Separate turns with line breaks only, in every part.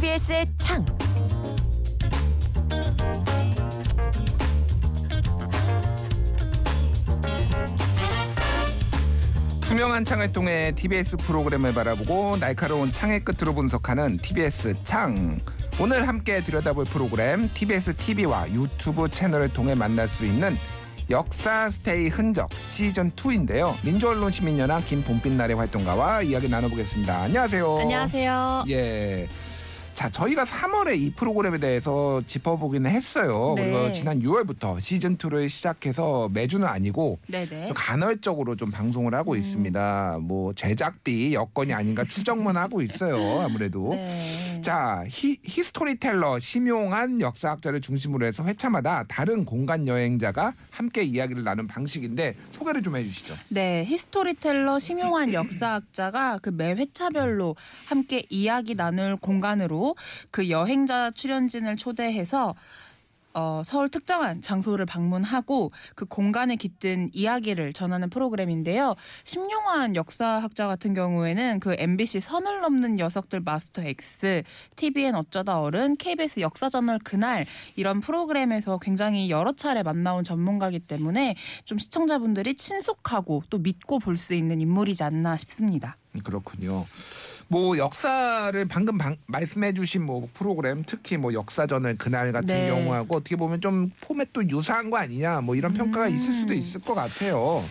TBS의 창.
투명한 창을 통해 TBS 프로그램을 바라보고 날카로운 창의 끝으로 분석하는 TBS 창. 오늘 함께 들여다볼 프로그램 TBS TV와 유튜브 채널을 통해 만날 수 있는 역사 스테이 흔적 시즌 2인데요. 민주언론 시민연합 김봄빛날의 활동가와 이야기 나눠보겠습니다. 안녕하세요.
안녕하세요.
예. 자, 저희가 3월에 이 프로그램에 대해서 짚어보기는 했어요.
네.
그리고 지난 6월부터 시즌 2를 시작해서 매주는 아니고
네네.
좀 간헐적으로 좀 방송을 하고
음.
있습니다. 뭐 제작비 여건이 아닌가 추정만 하고 있어요. 아무래도.
네.
자, 히, 히스토리텔러 심용환 역사학자를 중심으로 해서 회차마다 다른 공간 여행자가 함께 이야기를 나눈 방식인데 소개를 좀 해주시죠.
네, 히스토리텔러 심용환 역사학자가 그 매 회차별로 함께 이야기 나눌 공간으로 그 여행자 출연진을 초대해서 어, 서울 특정한 장소를 방문하고 그 공간에 깃든 이야기를 전하는 프로그램인데요. 심용환 역사학자 같은 경우에는 그 MBC 선을 넘는 녀석들 마스터 X, TVN 어쩌다 어른, KBS 역사저널 그날 이런 프로그램에서 굉장히 여러 차례 만나온 전문가이기 때문에 좀 시청자분들이 친숙하고 또 믿고 볼 수 있는 인물이지 않나 싶습니다.
음, 그렇군요. 뭐 역사를 방금 방- 말씀해주신 뭐 프로그램 특히 뭐 역사전을 그날 같은
네.
경우하고 어떻게 보면 좀 포맷도 유사한 거 아니냐 뭐 이런 평가가 있을 수도 있을 것 같아요.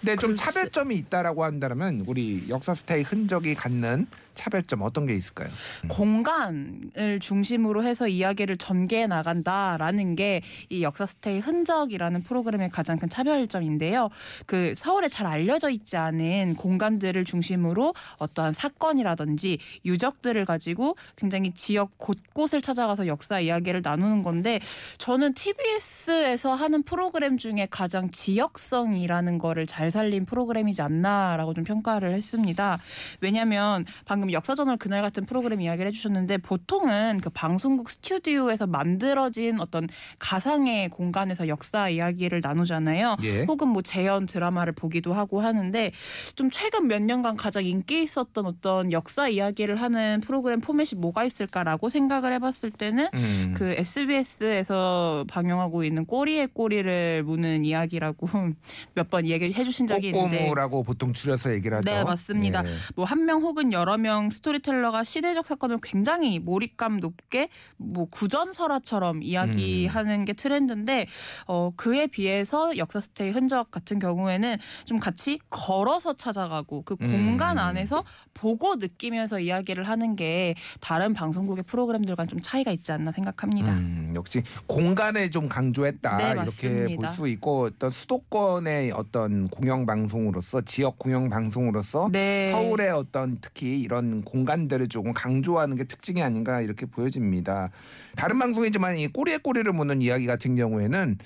근데 좀
음. 글쎄.
차별점이 있다라고 한다면 우리 역사 스타의 흔적이 갖는 차별점 어떤 게 있을까요?
공간을 중심으로 해서 이야기를 전개해 나간다라는 게 이 역사 스테이 흔적이라는 프로그램의 가장 큰 차별점인데요. 그 서울에 잘 알려져 있지 않은 공간들을 중심으로 어떠한 사건이라든지 유적들을 가지고 굉장히 지역 곳곳을 찾아가서 역사 이야기를 나누는 건데 저는 TBS에서 하는 프로그램 중에 가장 지역성이라는 거를 잘 살린 프로그램이지 않나라고 좀 평가를 했습니다. 왜냐하면 방금 역사저널 그날 같은 프로그램 이야기를 해주셨는데 보통은 그 방송국 스튜디오에서 만들어진 어떤 가상의 공간에서 역사 이야기를 나누잖아요.
예.
혹은 뭐 재연 드라마를 보기도 하고 하는데 좀 최근 몇 년간 가장 인기 있었던 어떤 역사 이야기를 하는 프로그램 포맷이 뭐가 있을까라고 생각을 해봤을 때는
음.
그 SBS에서 방영하고 있는 꼬리에 꼬리를 무는 이야기라고 몇 번 얘기해 주신 적이 있는데
꼬꼬무라고 보통 줄여서 얘기를 하죠.
네, 맞습니다.
예.
뭐한 명 혹은 여러 명 스토리텔러가 시대적 사건을 굉장히 몰입감 높게 뭐 구전설화처럼 이야기하는 게 트렌드인데 어 그에 비해서 역사 스테이 흔적 같은 경우에는 좀 같이 걸어서 찾아가고 그
음.
공간 안에서 보고 느끼면서 이야기를 하는 게 다른 방송국의 프로그램들과는 좀 차이가 있지 않나 생각합니다.
음, 역시 공간을 좀 강조했다
네,
이렇게. 볼 수 있고 어떤 수도권의 어떤 공영 방송으로서 지역 공영 방송으로서
네.
서울의 어떤 특히 이런 공간들을 조금 강조하는 게 특징이 아닌가 이렇게 보여집니다. 다른 방송이지만 이 꼬리에 꼬리를 무는 이야기 같은 경우에는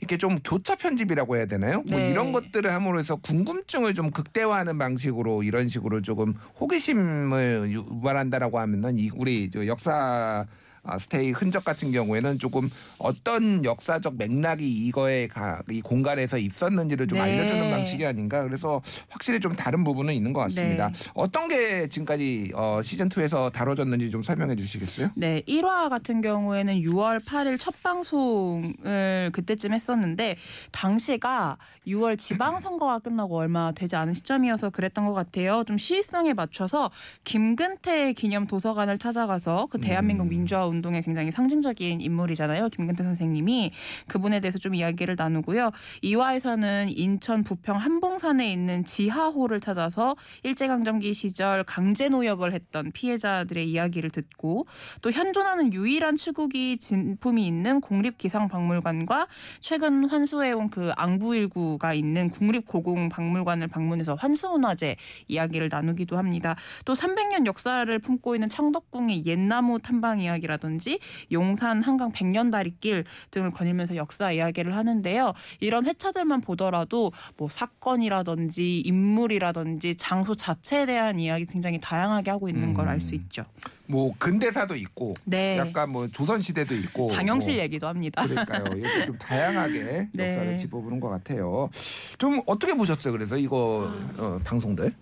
이렇게 좀 교차 편집이라고 해야 되나요? 뭐
네.
이런 것들을 함으로 해서 궁금증을 좀 극대화하는 방식으로 이런 식으로 조금 호기심을 유발한다라고 하면은 이 우리 저 역사 아, 스테이 흔적 같은 경우에는 조금 어떤 역사적 맥락이 이거에 가, 이 공간에서 있었는지를 좀
네.
알려주는 방식이 아닌가 그래서 확실히 좀 다른 부분은 있는 것 같습니다.
네.
어떤 게 지금까지 어, 시즌 2에서 다뤄졌는지 좀 설명해 주시겠어요?
네, 1화 같은 경우에는 6월 8일 첫 방송을 그때쯤 했었는데 당시가 6월 지방 선거가 끝나고 얼마 되지 않은 시점이어서 그랬던 것 같아요. 좀 시의성에 맞춰서 김근태 기념 도서관을 찾아가서 그 대한민국
음.
민주화 운동의 굉장히 상징적인 인물이잖아요. 김근태 선생님이 그분에 대해서 좀 이야기를 나누고요. 2화에서는 인천 부평 한봉산에 있는 지하호를 찾아서 일제강점기 시절 강제 노역을 했던 피해자들의 이야기를 듣고 또 현존하는 유일한 추구기 진품이 있는 국립기상박물관과 최근 환수해온 그 앙부일구가 있는 국립고궁박물관을 방문해서 환수문화재 이야기를 나누기도 합니다. 또 300년 역사를 품고 있는 창덕궁의 옛나무 탐방 이야기라든지 용산 한강 백년다리길 등을 거닐면서 역사 이야기를 하는데요. 이런 회차들만 보더라도 뭐 사건이라든지 인물이라든지 장소 자체에 대한 이야기 굉장히 다양하게 하고 있는 걸알수
음.
있죠.
뭐 근대사도 있고
네.
약간 뭐 조선 시대도 있고
장영실
뭐
얘기도 합니다.
그러니까요. 이렇게 좀 다양하게
네.
역사를 짚어보는 것 같아요. 좀 어떻게 보셨어요? 그래서 이거 어, 방송들?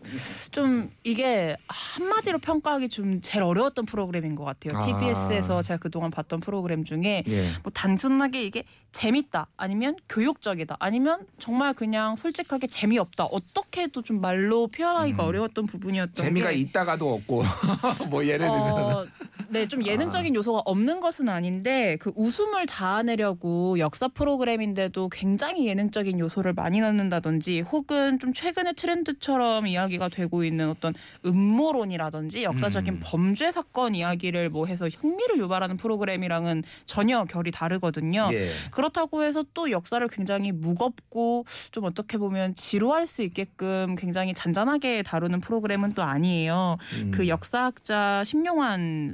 좀 이게 한마디로 평가하기 좀 제일 어려웠던 프로그램인 것 같아요.
아.
TBS에서 제가 그동안 봤던 프로그램 중에
예.
뭐 단순하게 이게 재밌다 아니면 교육적이다 아니면 정말 그냥 솔직하게 재미없다 어떻게 해도 좀 말로 표현하기가
음.
어려웠던 부분이었던
재미가
게
있다가도 없고 뭐 예를 들면
어, 네, 좀 예능적인 요소가 없는 것은 아닌데 그 웃음을 자아내려고 역사 프로그램인데도 굉장히 예능적인 요소를 많이 넣는다든지 혹은 좀 최근의 트렌드처럼 이야기가 되고 있는 어떤 음모론이라든지 역사적인
음.
범죄 사건 이야기를 뭐 해서 흥미를 유발하는 프로그램이랑은 전혀 결이 다르거든요.
예.
그렇다고 해서 또 역사를 굉장히 무겁고 좀 어떻게 보면 지루할 수 있게끔 굉장히 잔잔하게 다루는 프로그램은 또 아니에요.
음.
그 역사학자 심용환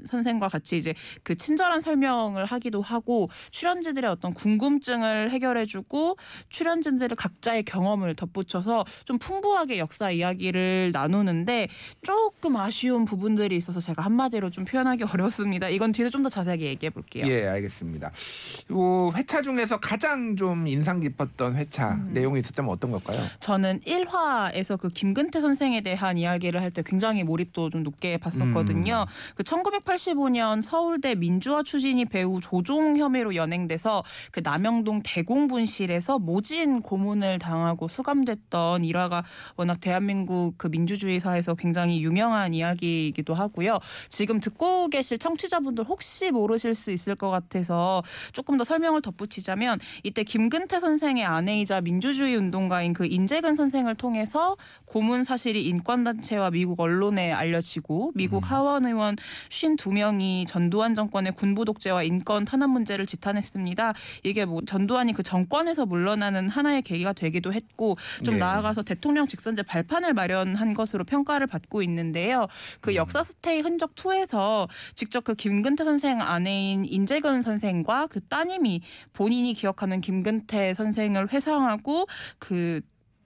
선생과 같이 이제 그 친절한 설명을 하기도 하고 출연진들의 어떤 궁금증을 해결해주고 출연진들의 각자의 경험을 덧붙여서 좀 풍부하게 역사 이야기를 나누는데 조금 아쉬운 부분들이 있어서 제가 한마디로 좀 표현하기 어렵습니다. 이건 뒤에서 좀 더 자세하게 얘기해 볼게요.
예, 알겠습니다. 요 회차 중에서 가장 좀 인상 깊었던 회차
음.
내용이 있었다면 어떤 걸까요?
저는 1화에서 그 김근태 선생에 대한 이야기를 할 때 굉장히 몰입도 좀 높게 봤었거든요. 그 1985년 서울대 민주화 추진이 배우 조종 혐의로 연행돼서 그 남영동 대공분실에서 모진 고문을 당하고 수감됐던 일화가 워낙 대한민국 그 민주주의 사에서 굉장히 유명한 이야기이기도 하고요. 지금 듣고 계실 청취자분들 혹시 모르실 수 있을 것 같아서 조금 더 설명을 덧붙이자면 이때 김근태 선생의 아내이자 민주주의 운동가인 그 인재근 선생을 통해서 고문 사실이 인권단체와 미국 언론에 알려지고 미국 하원 의원 52명이 전두환 정권의 군부 독재와 인권 탄압 문제를 지탄했습니다. 이게 뭐 전두환이 그 정권에서 물러나는 하나의 계기가 되기도 했고 좀
예.
나아가서 대통령 직선제 발판을 마련한 것으로 평가를 받고 있는데요. 그 역사 스테이 흔적 2에서 직접 그 김근태 선생 아내인 인재근 선생과 그 따님이 본인이 기억하는 김근태 선생을 회상하고 그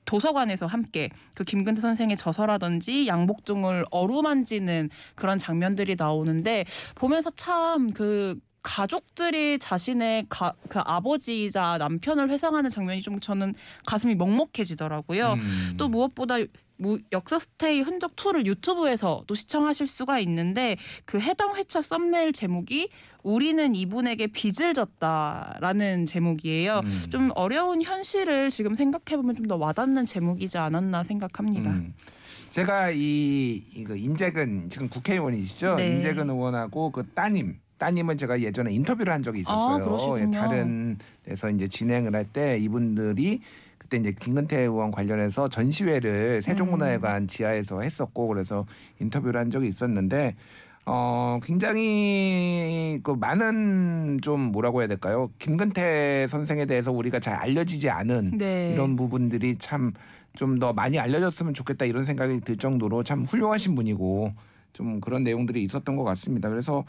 도서관에서 함께 그 김근태 선생의 저서라든지 양복 등을 어루만지는 그런 장면들이 나오는데 보면서 참그 가족들이 자신의 가, 그 아버지이자 남편을 회상하는 장면이 좀 저는 가슴이 먹먹해지더라고요.
음.
또 무엇보다 무- 역사 스테이 흔적 2를 유튜브에서 또 시청하실 수가 있는데 그 해당 회차 썸네일 제목이 우리는 이분에게 빚을 졌다라는 제목이에요.
음.
좀 어려운 현실을 지금 생각해 보면 좀 더 와닿는 제목이지 않았나 생각합니다.
음. 제가 이 이거 인재근 지금 국회의원이시죠?
네.
인재근 의원하고 그 따님 따님은 제가 예전에 인터뷰를 한 적이 있었어요.
아.
예, 다른 데서 이제 진행을 할 때 이분들이 그때 이제 김근태 의원 관련해서 전시회를 세종문화회관 지하에서 했었고 그래서 인터뷰를 한 적이 있었는데 어 굉장히 그 많은 좀 뭐라고 해야 될까요? 김근태 선생에 대해서 우리가 잘 알려지지 않은
네.
이런 부분들이 참 좀 더 많이 알려졌으면 좋겠다 이런 생각이 들 정도로 참 훌륭하신 분이고 좀 그런 내용들이 있었던 것 같습니다. 그래서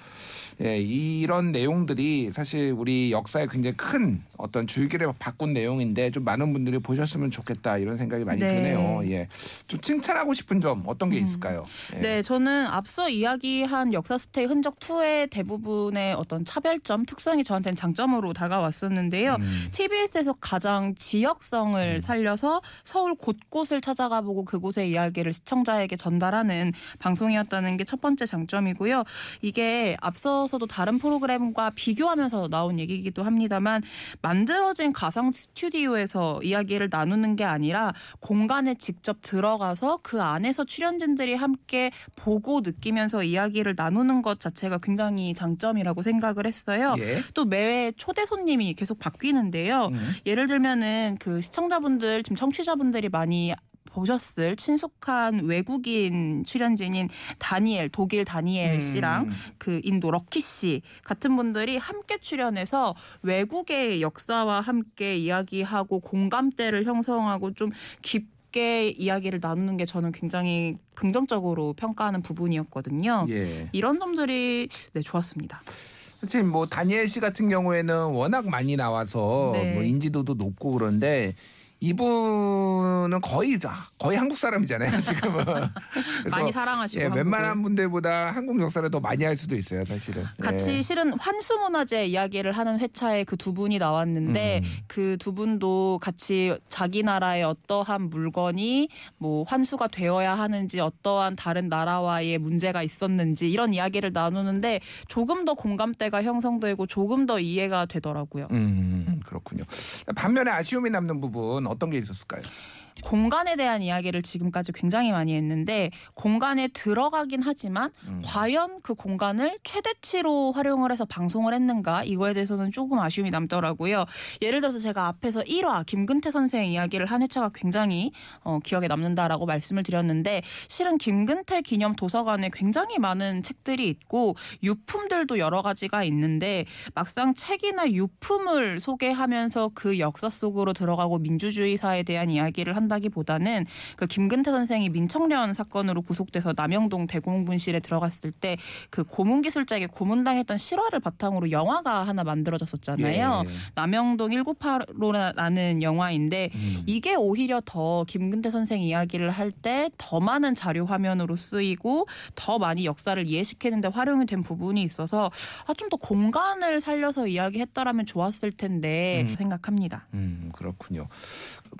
예, 이런 내용들이 사실 우리 역사에 굉장히 큰 어떤 줄기를 바꾼 내용인데 좀 많은 분들이 보셨으면 좋겠다 이런 생각이 많이
네.
드네요. 예, 좀 칭찬하고 싶은 점 어떤 게 있을까요? 예.
네, 저는 앞서 이야기한 역사 스테이 흔적 2의 대부분의 어떤 차별점, 특성이 저한테는 장점으로 다가왔었는데요.
음.
TBS에서 가장 지역성을 살려서 서울 곳곳을 찾아가 보고 그곳의 이야기를 시청자에게 전달하는 방송이었다는 게 첫 번째 장점이고요. 이게 앞서서도 다른 프로그램과 비교하면서 나온 얘기이기도 합니다만 만들어진 가상 스튜디오에서 이야기를 나누는 게 아니라 공간에 직접 들어가서 그 안에서 출연진들이 함께 보고 느끼면서 이야기를 나누는 것 자체가 굉장히 장점이라고 생각을 했어요.
예.
또 매회 초대 손님이 계속 바뀌는데요.
음.
예를 들면은 그 시청자분들 지금 청취자분들이 많이 보셨을 친숙한 외국인 출연진인 다니엘 독일 다니엘 씨랑
음.
그 인도 럭키 씨 같은 분들이 함께 출연해서 외국의 역사와 함께 이야기하고 공감대를 형성하고 좀 깊게 이야기를 나누는 게 저는 굉장히 긍정적으로 평가하는 부분이었거든요.
예.
이런 점들이 네, 좋았습니다.
사실 뭐 다니엘 씨 같은 경우에는 워낙 많이 나와서
네.
뭐 인지도도 높고 그런데 이분은 거의 다- 거의 한국 사람이잖아요 지금은.
많이 사랑하시고
예. 웬만한 분들보다 한국 역사를 더 많이 알 수도 있어요 사실은.
같이
예.
실은 환수문화재 이야기를 하는 회차에 그 두 분이 나왔는데
음.
그두 분도 같이 자기 나라의 어떠한 물건이 뭐 환수가 되어야 하는지 어떠한 다른 나라와의 문제가 있었는지 이런 이야기를 나누는데 조금 더 공감대가 형성되고 조금 더 이해가 되더라고요.
음 그렇군요. 반면에 아쉬움이 남는 부분 어떤 게 있었을까요?
공간에 대한 이야기를 지금까지 굉장히 많이 했는데 공간에 들어가긴 하지만
음.
과연 그 공간을 최대치로 활용을 해서 방송을 했는가 이거에 대해서는 조금 아쉬움이 남더라고요. 예를 들어서 제가 앞에서 1화 김근태 선생 이야기를 한 회차가 굉장히 어, 기억에 남는다라고 말씀을 드렸는데 실은 김근태 기념 도서관에 굉장히 많은 책들이 있고 유품들도 여러 가지가 있는데 막상 책이나 유품을 소개하면서 그 역사 속으로 들어가고 민주주의사에 대한 이야기를 한 다기보다는 그 김근태 선생이 민청련 사건으로 구속돼서 남영동 대공분실에 들어갔을 때 그 고문 기술자에게 고문당했던 실화를 바탕으로 영화가 하나 만들어졌었잖아요.
예.
남영동 198로라는 영화인데
음.
이게 오히려 더 김근태 선생 이야기를 할 때 더 많은 자료 화면으로 쓰이고 더 많이 역사를 이해시키는데 활용이 된 부분이 있어서 아, 좀 더 공간을 살려서 이야기했더라면 좋았을 텐데
음.
생각합니다.
음 그렇군요.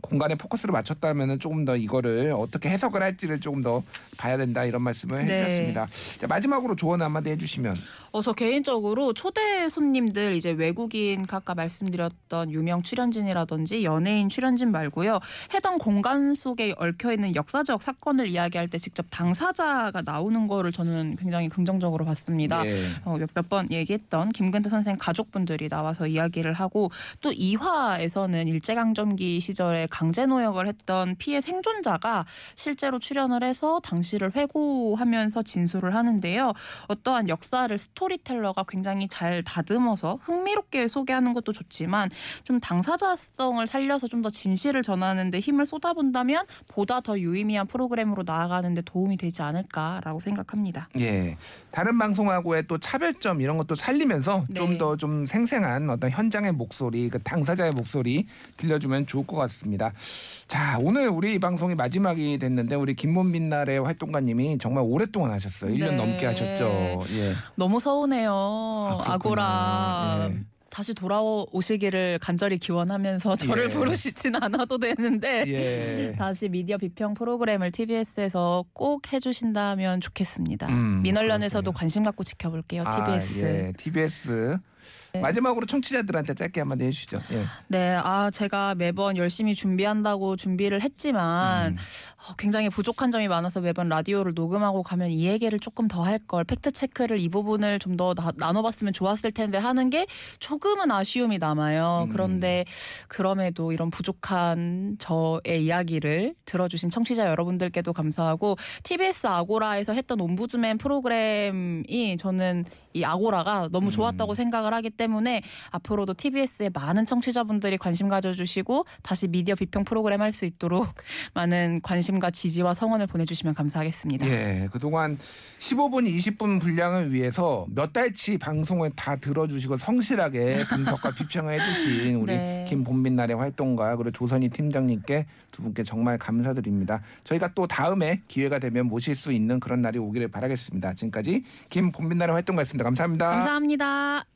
공간에 포커스를 맞 췄다면 조금 더 이거를 어떻게 해석을 할지를 조금 더 봐야 된다 이런 말씀을
네.
해주셨습니다. 자, 마지막으로 조언 한마디 해주시면
어, 저 개인적으로 초대 손님들 이제 외국인 아까 말씀드렸던 유명 출연진이라든지 연예인 출연진 말고요. 해당 공간 속에 얽혀 있는 역사적 사건을 이야기할 때 직접 당사자가 나오는 거를 저는 굉장히 긍정적으로 봤습니다.
예.
어, 몇번 얘기했던 김근태 선생 가족분들이 나와서 이야기를 하고 또 2화에서는 일제강점기 시절에 강제노역을 했던 피해 생존자가 실제로 출연을 해서 당시를 회고하면서 진술을 하는데요. 어떠한 역사를 스토리텔러가 굉장히 잘 다듬어서 흥미롭게 소개하는 것도 좋지만 좀 당사자성을 살려서 좀 더 진실을 전하는데 힘을 쏟아본다면 보다 더 유의미한 프로그램으로 나아가는데 도움이 되지 않을까라고 생각합니다.
예. 다른 방송하고의 또 차별점 이런 것도 살리면서
네.
좀더좀 생생한 어떤 현장의 목소리, 그 당사자의 목소리 들려주면 좋을 것 같습니다. 자, 오늘 우리 방송이 마지막이 됐는데 우리 김문빈 날의 활동가님이 정말 오랫동안 하셨어요. 1년
네.
넘게 하셨죠. 예.
너무 서운해요.
그렇구나.
아고라.
예.
다시 돌아오시기를 간절히 기원하면서 저를
예.
부르시진 않아도 되는데
예.
다시 미디어 비평 프로그램을 TBS에서 꼭 해주신다면 좋겠습니다.
음,
민원련에서도
그렇군요.
관심 갖고 지켜볼게요. TBS.
아, 예. TBS. 마지막으로 청취자들한테 짧게 한마디 해주시죠. 예.
네, 아 제가 매번 열심히 준비한다고 준비를 했지만
음.
어, 굉장히 부족한 점이 많아서 매번 라디오를 녹음하고 가면 이 얘기를 조금 더 할 걸, 팩트 체크를 이 부분을 좀 더 나눠봤으면 좋았을 텐데 하는 게 조금은 아쉬움이 남아요.
음.
그런데 그럼에도 이런 부족한 저의 이야기를 들어주신 청취자 여러분들께도 감사하고 TBS 아고라에서 했던 옴부즈맨 프로그램이 저는 이 아고라가 너무 좋았다고
음.
생각을 하기 때문에 앞으로도 TBS에 많은 청취자분들이 관심 가져주시고 다시 미디어 비평 프로그램 할 수 있도록 많은 관심과 지지와 성원을 보내주시면 감사하겠습니다.
예, 그동안 15분, 20분 분량을 위해서 몇 달치 방송을 다 들어주시고 성실하게 분석과 비평을 해주신 우리
네.
김본빈날의 활동가 그리고 조선희 팀장님께 두 분께 정말 감사드립니다. 저희가 또 다음에 기회가 되면 모실 수 있는 그런 날이 오기를 바라겠습니다. 지금까지 김본빈날의 활동가였습니다. 감사합니다.
감사합니다.